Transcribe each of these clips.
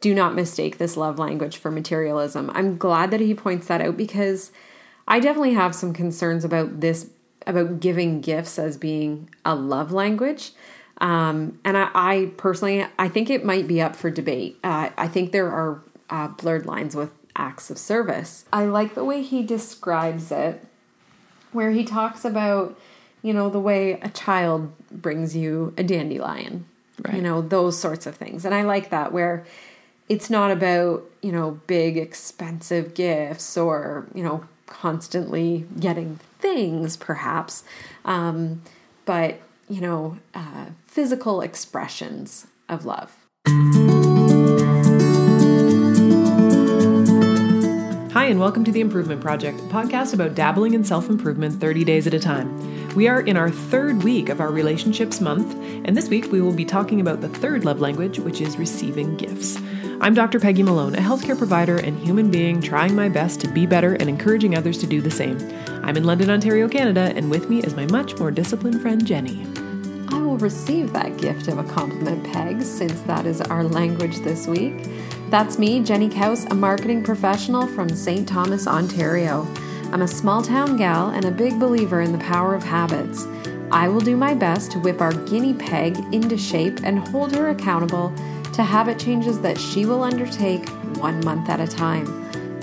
do not mistake this love language for materialism. I'm glad that he points that out because I definitely have some concerns about this, about giving gifts as being a love language. Um, and I, I, personally, I think it might be up for debate. Uh, I think there are uh, blurred lines with acts of service. I like the way he describes it, where he talks about, you know, the way a child brings you a dandelion, right. you know, those sorts of things. And I like that, where it's not about, you know, big, expensive gifts or, you know, constantly getting things, perhaps, um, but, you know, uh, physical expressions of love. Hi, and welcome to The Improvement Project, a podcast about dabbling in self improvement 30 days at a time. We are in our third week of our Relationships Month, and this week we will be talking about the third love language, which is receiving gifts. I'm Dr. Peggy Malone, a healthcare provider and human being trying my best to be better and encouraging others to do the same. I'm in London, Ontario, Canada, and with me is my much more disciplined friend Jenny. I will receive that gift of a compliment, Peg, since that is our language this week. That's me, Jenny Kaus, a marketing professional from St. Thomas, Ontario. I'm a small town gal and a big believer in the power of habits. I will do my best to whip our guinea peg into shape and hold her accountable to habit changes that she will undertake one month at a time.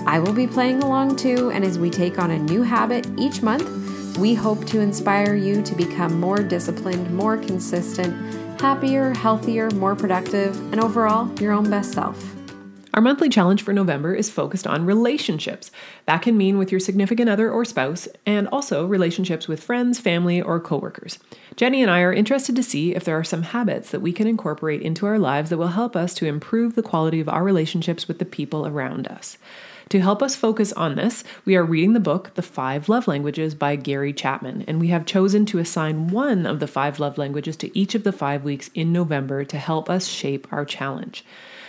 I will be playing along too, and as we take on a new habit each month, we hope to inspire you to become more disciplined, more consistent, happier, healthier, more productive, and overall your own best self. Our monthly challenge for November is focused on relationships. That can mean with your significant other or spouse, and also relationships with friends, family, or coworkers. Jenny and I are interested to see if there are some habits that we can incorporate into our lives that will help us to improve the quality of our relationships with the people around us. To help us focus on this, we are reading the book The Five Love Languages by Gary Chapman, and we have chosen to assign one of the five love languages to each of the five weeks in November to help us shape our challenge.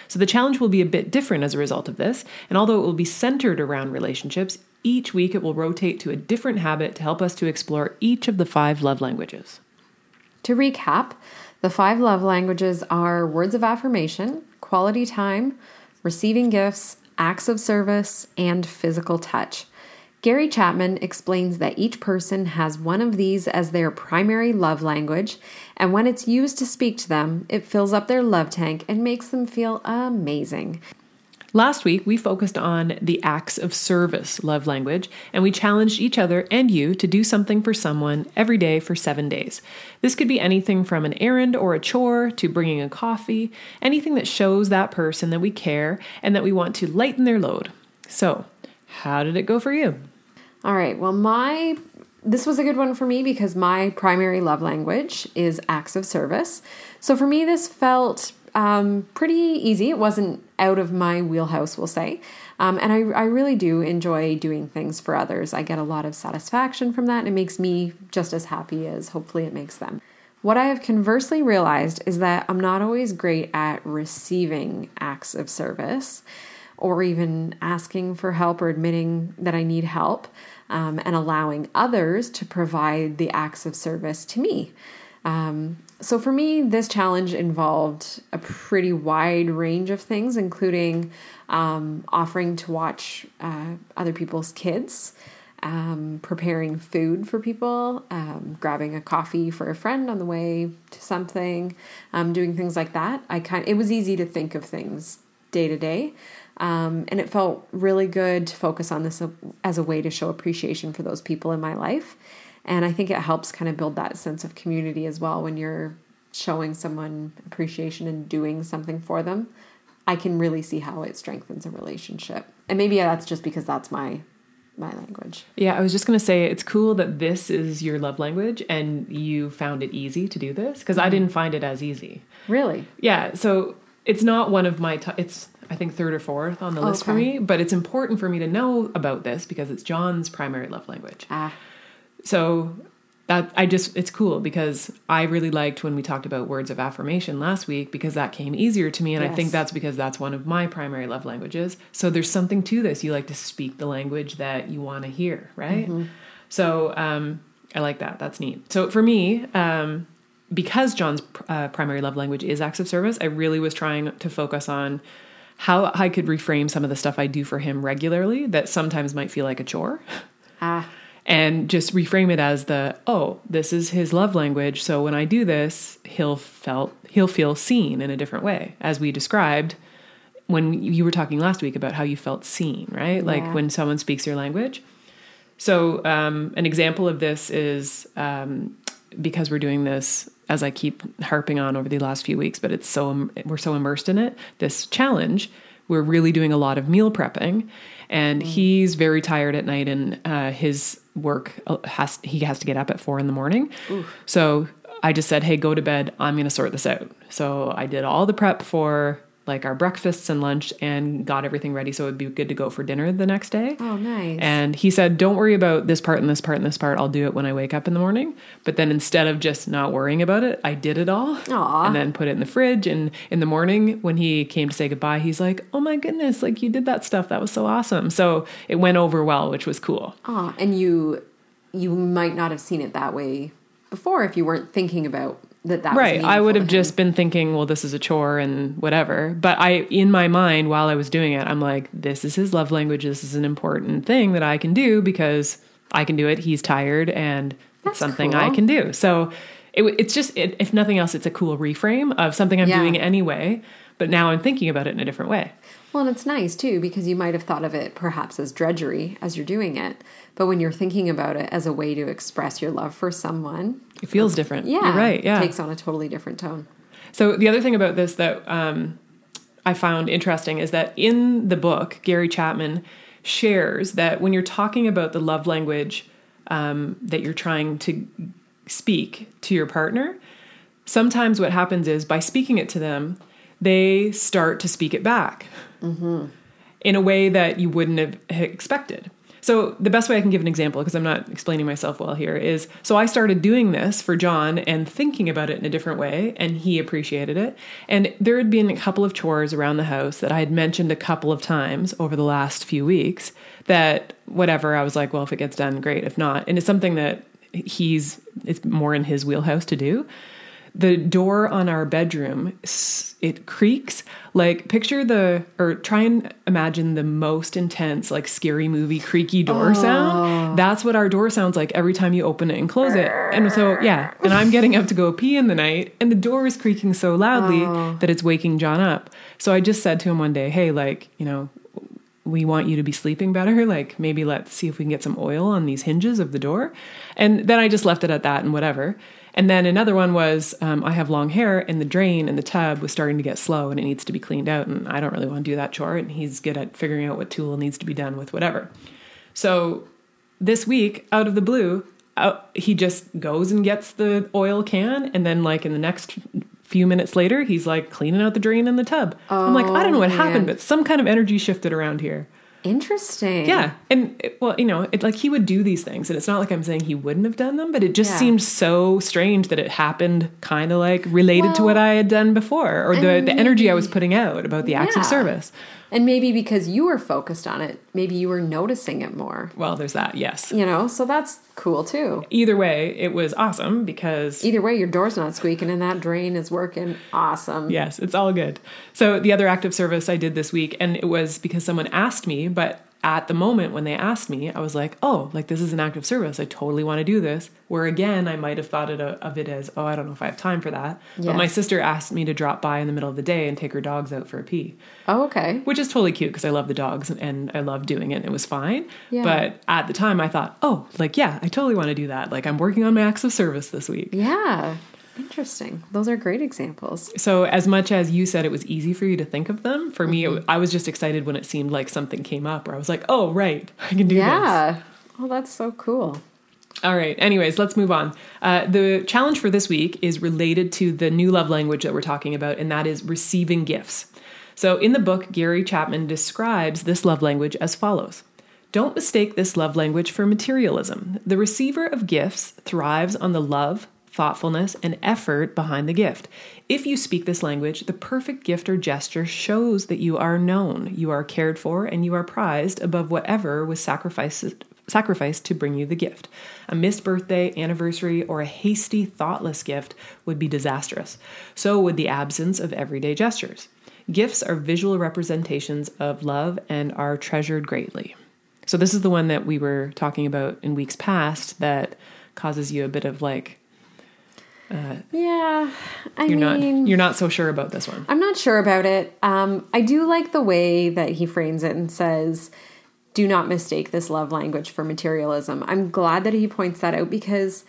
So the challenge will be a bit different as a result of this, and although it will be centered around relationships, each week it will rotate to a different habit to help us to explore each of the five love languages. To recap, the five love languages are words of affirmation, quality time, receiving gifts, acts of service, and physical touch. Gary Chapman explains that each person has one of these as their primary love language, and when it's used to speak to them, it fills up their love tank and makes them feel amazing. Last week, we focused on the acts of service love language, and we challenged each other and you to do something for someone every day for seven days. This could be anything from an errand or a chore to bringing a coffee, anything that shows that person that we care and that we want to lighten their load. So, how did it go for you? All right. Well, my this was a good one for me because my primary love language is acts of service. So for me, this felt um, pretty easy. It wasn't out of my wheelhouse, we'll say. Um, and I, I really do enjoy doing things for others. I get a lot of satisfaction from that, and it makes me just as happy as hopefully it makes them. What I have conversely realized is that I'm not always great at receiving acts of service or even asking for help or admitting that I need help um, and allowing others to provide the acts of service to me. Um, so for me, this challenge involved a pretty wide range of things, including um, offering to watch uh, other people's kids. Um, preparing food for people, um, grabbing a coffee for a friend on the way to something, um, doing things like that. I kind it was easy to think of things day to day, um, and it felt really good to focus on this as a way to show appreciation for those people in my life. And I think it helps kind of build that sense of community as well when you're showing someone appreciation and doing something for them. I can really see how it strengthens a relationship. And maybe that's just because that's my my language. Yeah, I was just going to say it's cool that this is your love language and you found it easy to do this because mm-hmm. I didn't find it as easy. Really? Yeah, so it's not one of my t- it's I think third or fourth on the list okay. for me. But it's important for me to know about this because it's John's primary love language. Ah. So that I just it's cool because I really liked when we talked about words of affirmation last week because that came easier to me and yes. I think that's because that's one of my primary love languages. So there's something to this. You like to speak the language that you want to hear, right? Mm-hmm. So um, I like that. That's neat. So for me, um, because John's uh, primary love language is acts of service, I really was trying to focus on how I could reframe some of the stuff I do for him regularly that sometimes might feel like a chore. Ah, and just reframe it as the oh this is his love language. So when i do this he'll felt he'll feel seen in a different way. As we described when you were talking last week about how you felt seen right? Like Yeah. when someone speaks your language. So um, an example of this is um, because we're doing this as i keep harping on over the last few weeks but it's so we're so immersed in it this challenge we're really doing a lot of meal prepping. And he's very tired at night and uh, his work uh, has he has to get up at four in the morning. So i just said hey go to bed. I'm going to sort this out. So i did all the prep for like our breakfasts and lunch and got everything ready so it would be good to go for dinner the next day oh, nice. and he said, Don't worry about this part and this part and this part. I'll do it when I wake up in the morning. But then instead of just not worrying about it, I did it all. Aw. And then put it in the fridge. And in the morning, when he came to say goodbye, he's like, Oh my goodness, like you did that stuff. That was so awesome. So it went over well, which was cool. oh, and you you might not have seen it that way before if you weren't thinking about that. That right. I would have just been thinking, Well, this is a chore and whatever. But I, in my mind, while I was doing it, I'm like, This is his love language. This is an important thing that I can do because I can do it. He's tired and That's it's something cool. I can do. So it, it's just, it, if nothing else, it's a cool reframe of something I'm Yeah. doing anyway. But now I'm thinking about it in a different way. Well, and it's nice too because you might have thought of it perhaps as drudgery as you're doing it, but when you're thinking about it as a way to express your love for someone, It feels different. yeah, You're right. Yeah. it takes on a totally different tone. So the other thing about this that um, I found interesting is that in the book, Gary Chapman shares that when you're talking about the love language um, that you're trying to speak to your partner, sometimes what happens is by speaking it to them, they start to speak it back in a way that you wouldn't have expected. So the best way I can give an example, because I'm not explaining myself well here, is so I started doing this for John and thinking about it in a different way, and he appreciated it. And there had been a couple of chores around the house that I had mentioned a couple of times over the last few weeks that whatever, I was like, well, if it gets done, great. If not, and it's something that he's it's more in his wheelhouse to do. The door on our bedroom it creaks. Like picture the or try and imagine the most intense like scary movie creaky door oh. sound. That's what our door sounds like every time you open it and close it. And so yeah and i'm getting up to go pee in the night and the door is creaking so loudly oh. that it's waking john up. So i just said to him one day hey like you know we want you to be sleeping better. Like maybe let's see if we can get some oil on these hinges of the door. And then I just left it at that and whatever. And then another one was um, I have long hair and the drain in the tub was starting to get slow and it needs to be cleaned out. And I don't really want to do that chore. And he's good at figuring out what tool needs to be done with whatever. So this week, out of the blue, out, he just goes and gets the oil can. And then, like, in the next few minutes later, he's like cleaning out the drain in the tub. I'm like, I don't know what oh, man. happened, but some kind of energy shifted around here. Interesting. Yeah, and it, well, you know, it, like he would do these things, and it's not like I'm saying he wouldn't have done them, but it just Yeah. seemed so strange that it happened, kind of like related to what I had done before, or the the energy I was putting out about the acts of service. And maybe because you were focused on it, maybe you were noticing it more. Well, there's that. Yes. You know, so that's cool too. Either way, it was awesome because Either way, your door's not squeaking and that drain is working. Awesome. Yes, it's all good. So the other act of service I did this week, and it was because someone asked me, but at the moment when they asked me, I was like, oh, like this is an act of service. I totally want to do this. Where again, I might have thought it, of it as, oh, I don't know if I have time for that. Yeah. But my sister asked me to drop by in the middle of the day and take her dogs out for a pee, Oh, okay. which is totally cute because I love the dogs and I love doing it. And it was fine. Yeah. But at the time, I thought, oh, like, yeah, I totally want to do that. Like, I'm working on my acts of service this week. Yeah. Interesting. Those are great examples. So, as much as you said it was easy for you to think of them, for me, Mm-hmm. it, I was just excited when it seemed like something came up where I was like, oh, right, I can do this. Yeah. Oh, that's so cool. All right. Anyways, let's move on. Uh, the challenge for this week is related to the new love language that we're talking about, and that is receiving gifts. So, in the book, Gary Chapman describes this love language as follows Don't mistake this love language for materialism. The receiver of gifts thrives on the love, thoughtfulness, and effort behind the gift. If you speak this language, the perfect gift or gesture shows that you are known, you are cared for, and you are prized above whatever was sacrificed to bring you the gift. A missed birthday, anniversary, or a hasty, thoughtless gift would be disastrous. So would the absence of everyday gestures. Gifts are visual representations of love and are treasured greatly. So, this is the one that we were talking about in weeks past that causes you a bit of like, Yeah, I you're mean, not you're not so sure about this one. I'm not sure about it. Um, I do like the way that he frames it and says, "Do not mistake this love language for materialism." I'm glad that he points that out because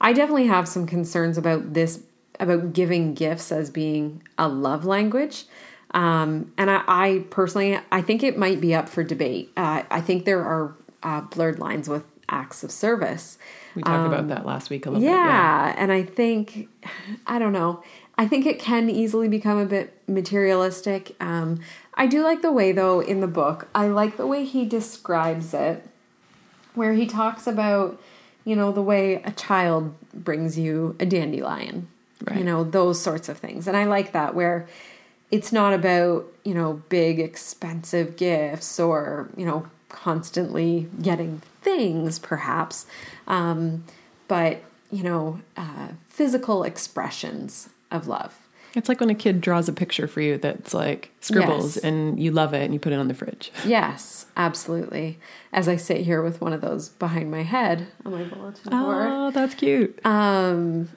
I definitely have some concerns about this about giving gifts as being a love language. Um, and I, I personally, I think it might be up for debate. Uh, I think there are uh, blurred lines with acts of service. We talked about that last week a little Yeah, bit. Yeah. and I think I don't know. I think it can easily become a bit materialistic. Um, I do like the way, though, in the book. I like the way he describes it, where he talks about, you know, the way a child brings you a dandelion, you know, those sorts of things, and I like that where it's not about you know big expensive gifts or you know constantly getting things perhaps um, but you know uh, physical expressions of love It's like when a kid draws a picture for you that's like scribbles Yes. and you love it and you put it on the fridge. yes absolutely as i sit here with one of those behind my head on my bulletin board Oh, that's cute. Um,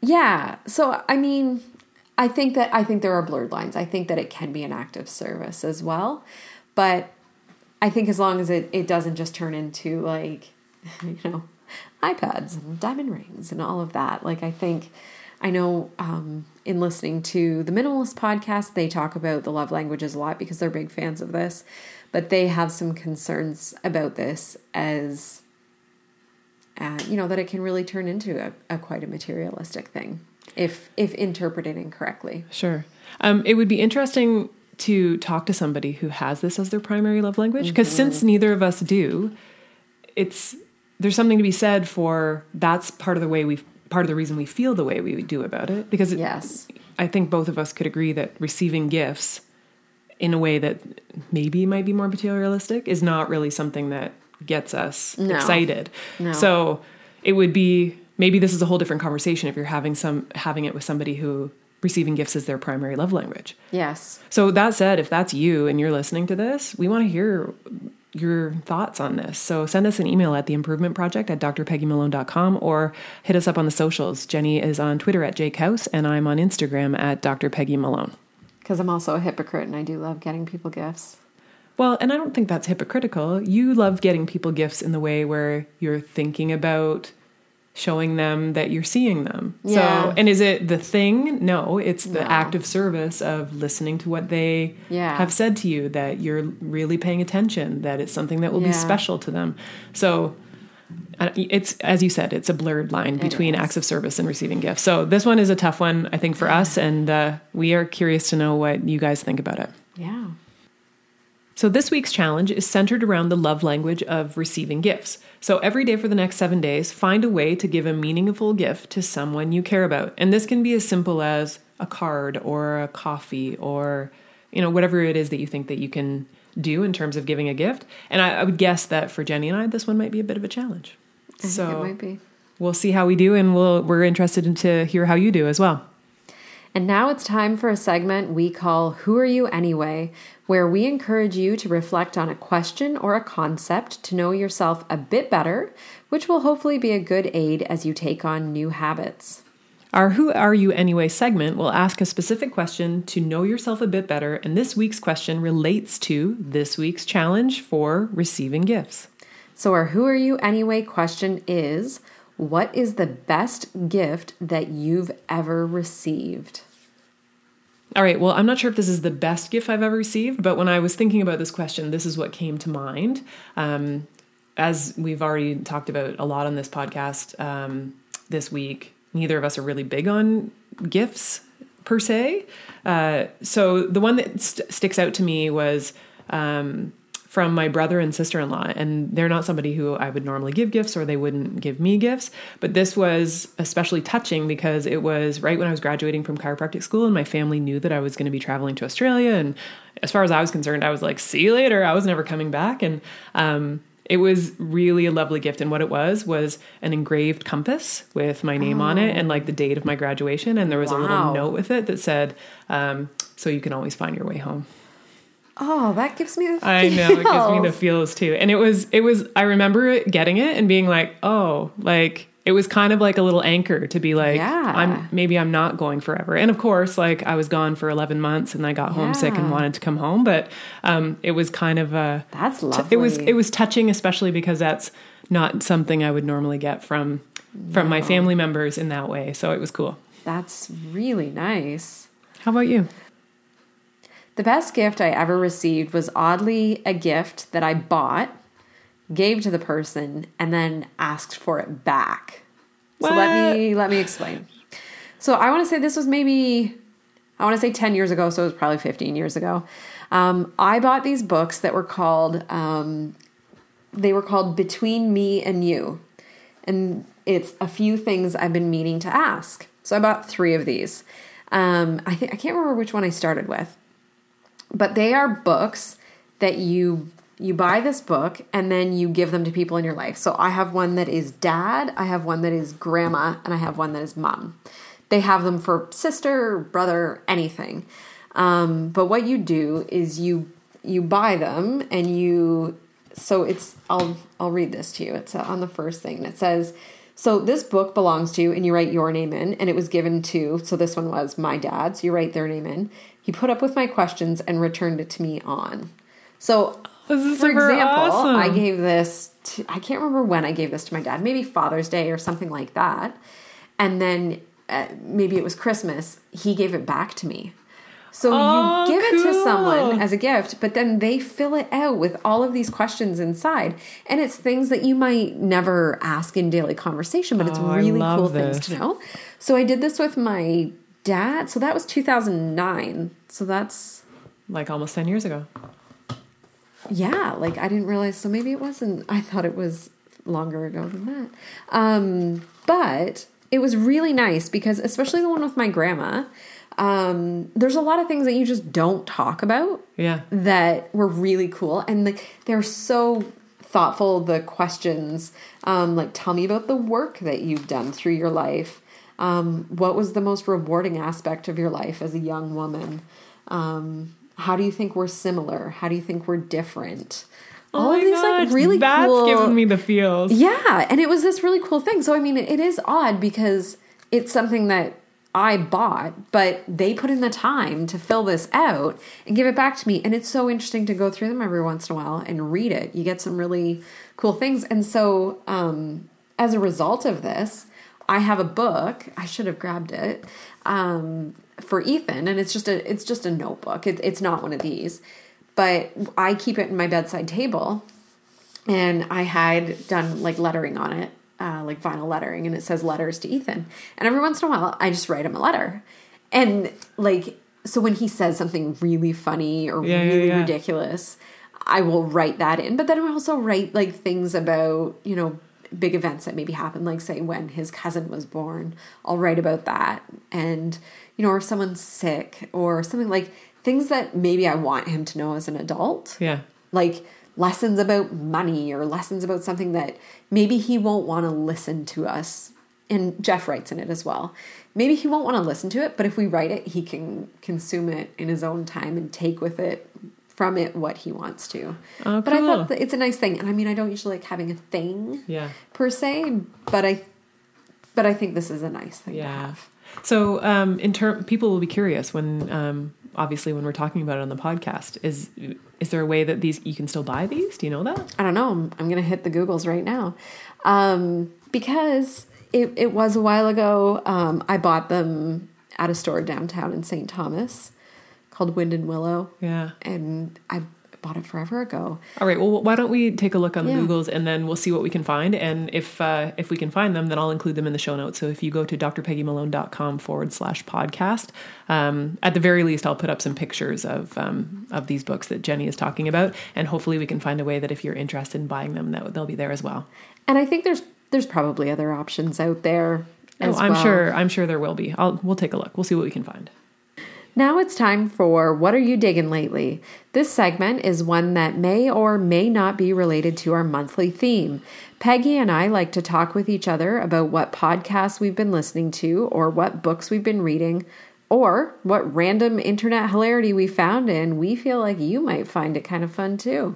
yeah. So I mean, I think that I think there are blurred lines. I think that it can be an act of service as well, but I think as long as it it doesn't just turn into like, you know, iPads and diamond rings and all of that. Like I think. I know um, in listening to the Minimalist podcast, they talk about the love languages a lot because they're big fans of this, but they have some concerns about this as uh, you know that it can really turn into a, a quite a materialistic thing if if interpreted incorrectly. Sure. Um, it would be interesting to talk to somebody who has this as their primary love language because mm-hmm. since neither of us do, it's there's something to be said for that's part of the way we part of the reason we feel the way we do about it because it, Yes. I think both of us could agree that receiving gifts in a way that maybe might be more materialistic is not really something that gets us No. excited. No. So it would be maybe this is a whole different conversation if you're having some having it with somebody who receiving gifts is their primary love language. Yes. So that said, if that's you and you're listening to this, we want to hear your thoughts on this. So send us an email at the improvement project at drpeggymalone.com or hit us up on the socials. Jenny is on Twitter at jkaus and I'm on Instagram at Dr. Peggy Malone. Because I'm also a hypocrite and I do love getting people gifts. Well, and I don't think that's hypocritical. You love getting people gifts in the way where you're thinking about showing them that you're seeing them. Yeah. So, and is it the thing? No, it's the No. act of service of listening to what they Yeah. have said to you that you're really paying attention, that it's something that will Yeah. be special to them. So, uh, it's as you said, it's a blurred line between acts of service and receiving gifts. So this one is a tough one, I think, for us, and uh, we are curious to know what you guys think about it. Yeah. So, this week's challenge is centered around the love language of receiving gifts. So, every day for the next seven days, find a way to give a meaningful gift to someone you care about. And this can be as simple as a card or a coffee or, you know, whatever it is that you think that you can do in terms of giving a gift. And I, I would guess that for Jenny and I, this one might be a bit of a challenge. I think So, it might be. we'll see how we do, and we'll, we're interested in to hear how you do as well. And now it's time for a segment we call Who Are You Anyway, where we encourage you to reflect on a question or a concept to know yourself a bit better, which will hopefully be a good aid as you take on new habits. Our Who Are You Anyway segment will ask a specific question to know yourself a bit better, and this week's question relates to this week's challenge for receiving gifts. So, our Who Are You Anyway question is What is the best gift that you've ever received? All right, well, I'm not sure if this is the best gift I've ever received, but when I was thinking about this question, this is what came to mind. Um, as we've already talked about a lot on this podcast um, this week, neither of us are really big on gifts per se. Uh, so the one that st- sticks out to me was um, from my brother and sister in law, and they're not somebody who I would normally give gifts or they wouldn't give me gifts. But this was especially touching because it was right when I was graduating from chiropractic school, and my family knew that I was going to be traveling to Australia. And as far as I was concerned, I was like, see you later. I was never coming back. And um, it was really a lovely gift. And what it was was an engraved compass with my name on it and like the date of my graduation. And there was a little note with it that said, um, "So you can always find your way home." Oh, that gives me the I know it gives me the feels. feels too. And it was it was I remember it, getting it and being like, "Oh, like it was kind of like a little anchor to be like, Yeah. I'm maybe I'm not going forever. And of course, like I was gone for 11 months and I got homesick and wanted to come home, but um, it was kind of a That's t- lovely. it was it was touching, especially because that's not something I would normally get from from my family members in that way. So it was cool. That's really nice. How about you? The best gift I ever received was oddly a gift that I bought, gave to the person, and then asked for it back. So let me let me explain. So I want to say this was maybe I want to say 10 years ago, so it was probably 15 years ago. Um, I bought these books that were called um, they were called Between Me and You. And it's a few things I've been meaning to ask. So I bought three of these. Um, I think I can't remember which one I started with but they are books that you you buy this book and then you give them to people in your life. So I have one that is dad, I have one that is grandma, and I have one that is mom. They have them for sister, brother, anything. Um, but what you do is you you buy them and you so it's I'll I'll read this to you. It's on the first thing it says so this book belongs to you, and you write your name in and it was given to so this one was my dad so you write their name in. He put up with my questions and returned it to me on. So This is for example, awesome. I gave this to, I can't remember when I gave this to my dad, maybe Father's Day or something like that. And then uh, maybe it was Christmas, he gave it back to me. So Oh, you give it to someone as a gift, but then they fill it out with all of these questions inside. And it's things that you might never ask in daily conversation, but it's Oh, really cool this. things to know. So I did this with my dad. So that was 2009. So that's like almost 10 years ago. yeah, like I didn't realize. So maybe it wasn't. I thought it was longer ago than that. Um, but it was really nice because, especially the one with my grandma, um, there's a lot of things that you just don't talk about Yeah. that were really cool, and like they're so thoughtful. The questions, um, like tell me about the work that you've done through your life. Um, what was the most rewarding aspect of your life as a young woman? Um, how do you think we're similar? How do you think we're different? All oh of these gosh, like really that's cool. giving me the feels. Yeah, and it was this really cool thing. So I mean, it, it is odd because it's something that I bought, but they put in the time to fill this out and give it back to me, and it's so interesting to go through them every once in a while and read it. You get some really cool things, and so um, as a result of this, I have a book. I should have grabbed it um, for Ethan, and it's just a it's just a notebook. It, it's not one of these, but I keep it in my bedside table and I had done like lettering on it, uh, like vinyl lettering, and it says letters to Ethan. And every once in a while, I just write him a letter, and like so when he says something really funny or Yeah, yeah, really yeah. ridiculous, I will write that in. But then I also write like things about you know big events that maybe happened, like say when his cousin was born. I'll write about that, and you know, or someone's sick or something like things that maybe I want him to know as an adult Yeah. like lessons about money or lessons about something that maybe he won't want to listen to us. And Jeff writes in it as well. Maybe he won't want to listen to it, but if we write it, he can consume it in his own time and take with it from it what he wants to. Oh, But I thought that it's a nice thing. And I mean, I don't usually like having a thing Yeah. per se, but I but I think this is a nice thing to Yeah. have. So, um, in term, people will be curious when, um, obviously, when we're talking about it on the podcast. Is is there a way that these you can still buy these? Do you know that? I don't know. I'm, I'm going to hit the Googles right now. Um, because it, it was a while ago. Um, I bought them at a store downtown in St. Thomas called Wind and Willow. Yeah. And I bought it forever ago. All right. Well, why don't we take a look on the Yeah. Googles and then we'll see what we can find. And if uh, if we can find them, then I'll include them in the show notes. So if you go to drpeggymalone.com forward slash podcast, um, at the very least, I'll put up some pictures of um, of these books that Jenny is talking about, and hopefully we can find a way that if you're interested in buying them, that they'll be there as well. And I think there's there's probably other options out there Oh, I'm well. sure. I'm sure there will be. I'll we'll take a look. We'll see what we can find. Now it's time for What Are You Digging Lately? This segment is one that may or may not be related to our monthly theme. Peggy and I like to talk with each other about what podcasts we've been listening to, or what books we've been reading, or what random internet hilarity we found, and we feel like you might find it kind of fun too.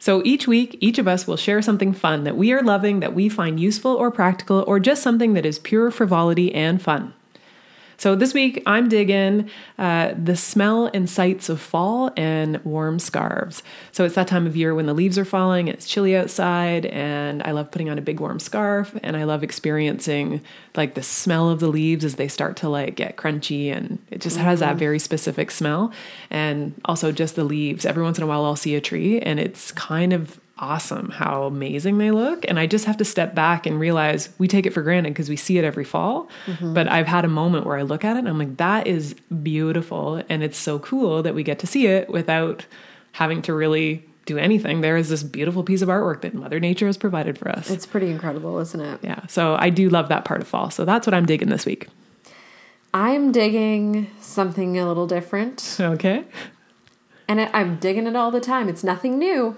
So each week, each of us will share something fun that we are loving, that we find useful or practical, or just something that is pure frivolity and fun. So this week, I'm digging uh, the smell and sights of fall and warm scarves. So it's that time of year when the leaves are falling, it's chilly outside, and I love putting on a big warm scarf, and I love experiencing like the smell of the leaves as they start to like get crunchy, and it just has that very specific smell. And also just the leaves. Every once in a while, I'll see a tree, and it's kind of awesome how amazing they look. And I just have to step back and realize we take it for granted because we see it every fall. Mm-hmm. But I've had a moment where I look at it and I'm like, that is beautiful. And it's so cool that we get to see it without having to really do anything. There is this beautiful piece of artwork that Mother Nature has provided for us. It's pretty incredible, isn't it? Yeah. So I do love that part of fall. So that's what I'm digging this week. I'm digging something a little different. Okay. And I'm digging it all the time. It's nothing new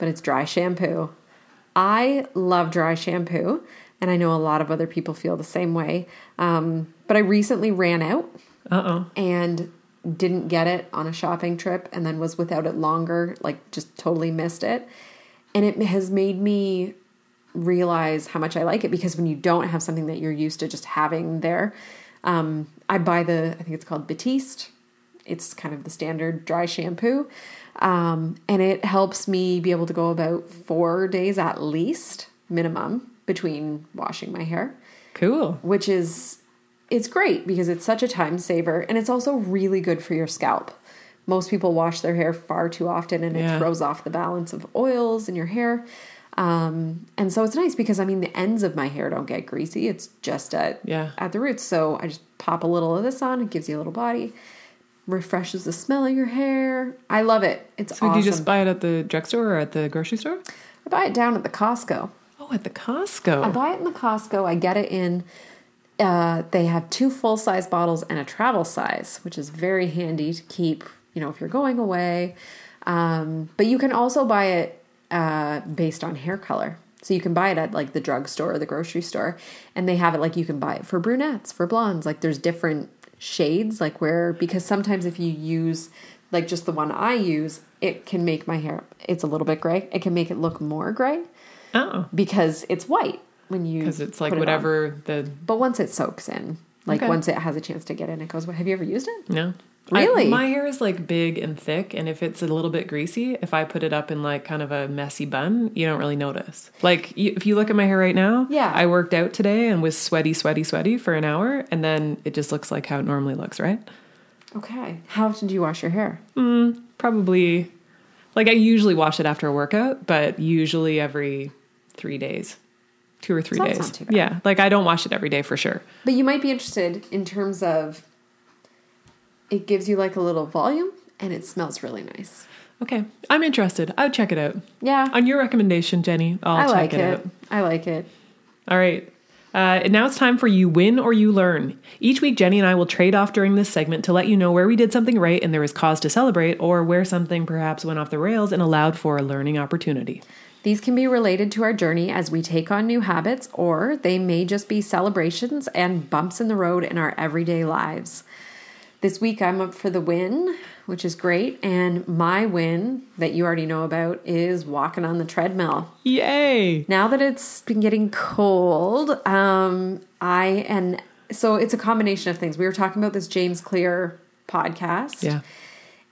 but it's dry shampoo. I love dry shampoo, and I know a lot of other people feel the same way. Um, but I recently ran out Uh-oh. and didn't get it on a shopping trip and then was without it longer, like just totally missed it. And it has made me realize how much I like it because when you don't have something that you're used to just having there, um, I buy the, I think it's called Batiste. It's kind of the standard dry shampoo. Um, and it helps me be able to go about four days at least, minimum, between washing my hair. Cool. Which is, it's great because it's such a time saver and it's also really good for your scalp. Most people wash their hair far too often and Yeah. it throws off the balance of oils in your hair. Um, and so it's nice because I mean the ends of my hair don't get greasy. It's just at Yeah. at the roots. So I just pop a little of this on. It gives you a little body, refreshes the smell of your hair. I love it. It's So awesome. do you just buy it at the drugstore or at the grocery store? I buy it down at the Costco. Oh, at the Costco. I buy it in the Costco. I get it in. Uh, they have two full size bottles and a travel size, which is very handy to keep. You know, if you're going away. Um, but you can also buy it uh, based on hair color. So you can buy it at like the drugstore or the grocery store, and they have it like you can buy it for brunettes, for blondes. Like there's different shades, like where because sometimes if you use like just the one I use, it can make my hair. It's a little bit gray. It can make it look more gray oh. because it's white when you Because it's like put it on. whatever the But once it soaks in, like Okay. once it has a chance to get in, it goes. Have you ever used it? No. Really? I, my hair is like big and thick, and if it's a little bit greasy, if I put it up in like kind of a messy bun, you don't really notice. Like y- if you look at my hair right now, Yeah. I worked out today and was sweaty, sweaty, sweaty for an hour, and then it just looks like how it normally looks, right? Okay. How often do you wash your hair? Mm, probably, like I usually wash it after a workout, but usually every three days, two or three So days. not too bad. Yeah, like I don't wash it every day for sure. But you might be interested in terms of it gives you like a little volume and it smells really nice. Okay, I'm interested. I would check it out. Yeah. On your recommendation, Jenny, I'll I check like it, it. out. I like it. All right. Uh, and now it's time for you win or you learn. Each week, Jenny and I will trade off during this segment to let you know where we did something right and there was cause to celebrate, or where something perhaps went off the rails and allowed for a learning opportunity. These can be related to our journey as we take on new habits, or they may just be celebrations and bumps in the road in our everyday lives. This week I'm up for the win, which is great. And my win that you already know about is walking on the treadmill. Yay! Now that it's been getting cold, um, I and so it's a combination of things. We were talking about this James Clear podcast Yeah.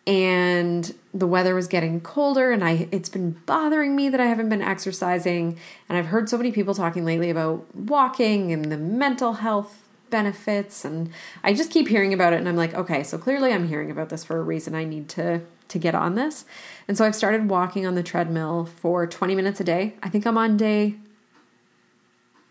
and the weather was getting colder and I it's been bothering me that I haven't been exercising and I've heard so many people talking lately about walking and the mental health benefits and I just keep hearing about it and I'm like okay so clearly I'm hearing about this for a reason I need to to get on this and so I've started walking on the treadmill for 20 minutes a day I think I'm on day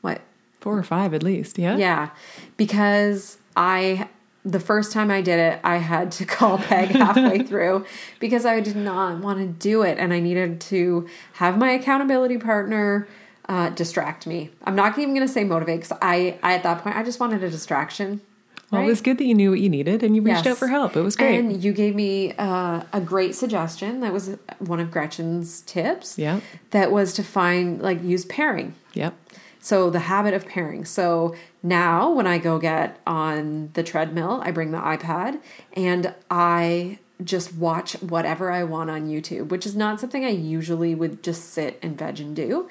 what Four or five at least. Yeah. yeah, because I the first time I did it, I had to call Peg halfway through because I did not want to do it, and I needed to have my accountability partner uh, distract me. I'm not even going to say motivate because I, I at that point I just wanted a distraction. Well, it was good that you knew what you needed and you reached Yes. out for help. It was great. And you gave me uh, a great suggestion. That was one of Gretchen's tips. Yep. That was to find, like, use pairing. yep. So the habit of pairing. So now when I go get on the treadmill, I bring the iPad and I just watch whatever I want on YouTube, which is not something I usually would just sit and veg and do.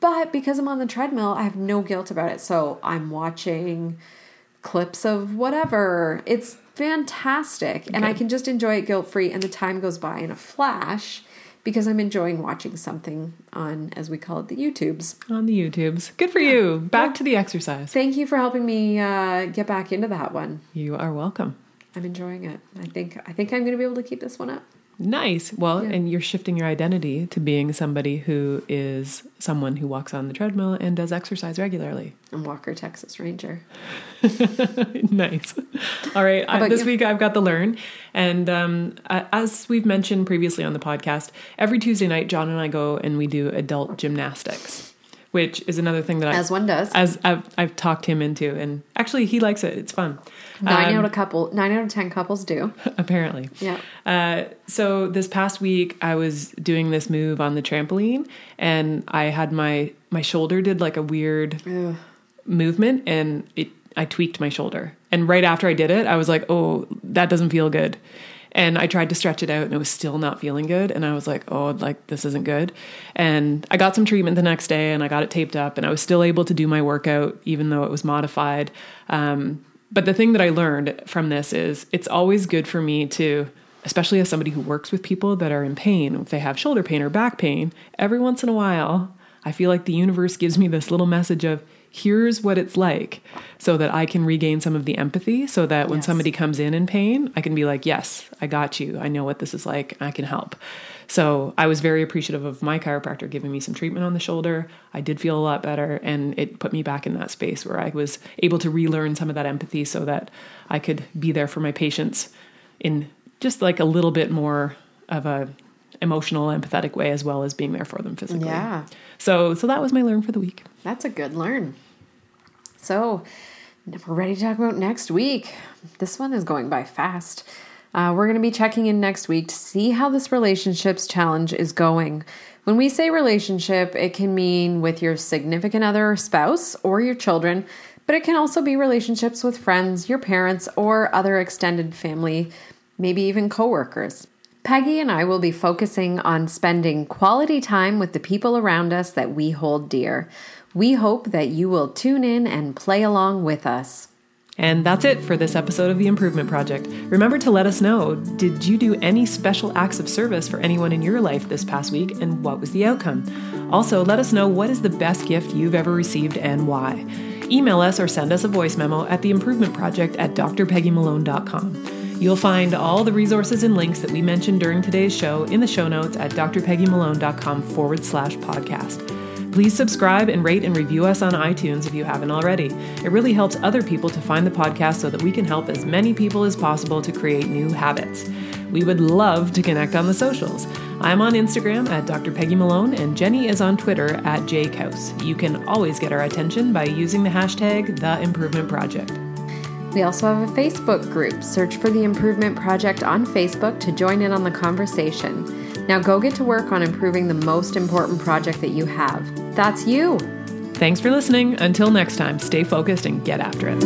But because I'm on the treadmill, I have no guilt about it. So I'm watching clips of whatever. It's fantastic. And I can just enjoy it guilt free and the time goes by in a flash because I'm enjoying watching something on, as we call it, the YouTubes. On the YouTubes. Good for you. Back to the exercise. Thank you for helping me uh, get back into that one. You are welcome. I'm enjoying it. I think I think I'm going to be able to keep this one up. Nice. Well, Yeah. and you're shifting your identity to being somebody who is someone who walks on the treadmill and does exercise regularly. I'm Walker Texas Ranger. nice. All right. I, this you? week I've got the learn. And um, as we've mentioned previously on the podcast, every Tuesday night, John and I go and we do adult gymnastics, which is another thing that I, As one does. as I've, I've talked him into. And actually, he likes it. It's fun. Nine Um, out of couple, nine out of ten couples do. apparently. Yeah. Uh, so this past week, I was doing this move on the trampoline, and I had my my shoulder did like a weird Ugh. movement, and it I tweaked my shoulder. And right after I did it, I was like, "Oh, that doesn't feel good." And I tried to stretch it out, and it was still not feeling good. And I was like, "Oh, like this isn't good." And I got some treatment the next day, and I got it taped up, and I was still able to do my workout even though it was modified. Um, but the thing that I learned from this is it's always good for me to, especially as somebody who works with people that are in pain, if they have shoulder pain or back pain, every once in a while, I feel like the universe gives me this little message of, here's what it's like, so that I can regain some of the empathy, so that when Yes. somebody comes in in pain, I can be like, yes, I got you. I know what this is like. I can help. So I was very appreciative of my chiropractor giving me some treatment on the shoulder. I did feel a lot better, and it put me back in that space where I was able to relearn some of that empathy so that I could be there for my patients in just like a little bit more of a emotional, empathetic way, as well as being there for them physically. Yeah. So, so that was my learn for the week. That's a good learn. So, we're ready to talk about next week. This one is going by fast. Uh, we're going to be checking in next week to see how this relationships challenge is going. When we say relationship, it can mean with your significant other or spouse or your children, but it can also be relationships with friends, your parents, or other extended family, maybe even coworkers. Peggy and I will be focusing on spending quality time with the people around us that we hold dear. We hope that you will tune in and play along with us. And that's it for this episode of The Improvement Project. Remember to let us know did you do any special acts of service for anyone in your life this past week, and what was the outcome? Also, let us know what is the best gift you've ever received and why. Email us or send us a voice memo at The Improvement Project at drpeggymalone.com. You'll find all the resources and links that we mentioned during today's show in the show notes at drpeggymalone.com forward slash podcast. Please subscribe and rate and review us on iTunes if you haven't already. It really helps other people to find the podcast so that we can help as many people as possible to create new habits. We would love to connect on the socials. I'm on Instagram at Dr. Peggy Malone, and Jenny is on Twitter at jkaus. You can always get our attention by using the hashtag The Improvement Project. We also have a Facebook group. Search for the Improvement Project on Facebook to join in on the conversation. Now go get to work on improving the most important project that you have. That's you. Thanks for listening. Until next time, stay focused and get after it.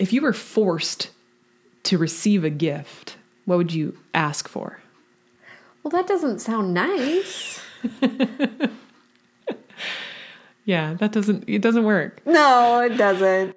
If you were forced to receive a gift, what would you ask for? Well, that doesn't sound nice. Yeah, that doesn't it doesn't work. No, it doesn't.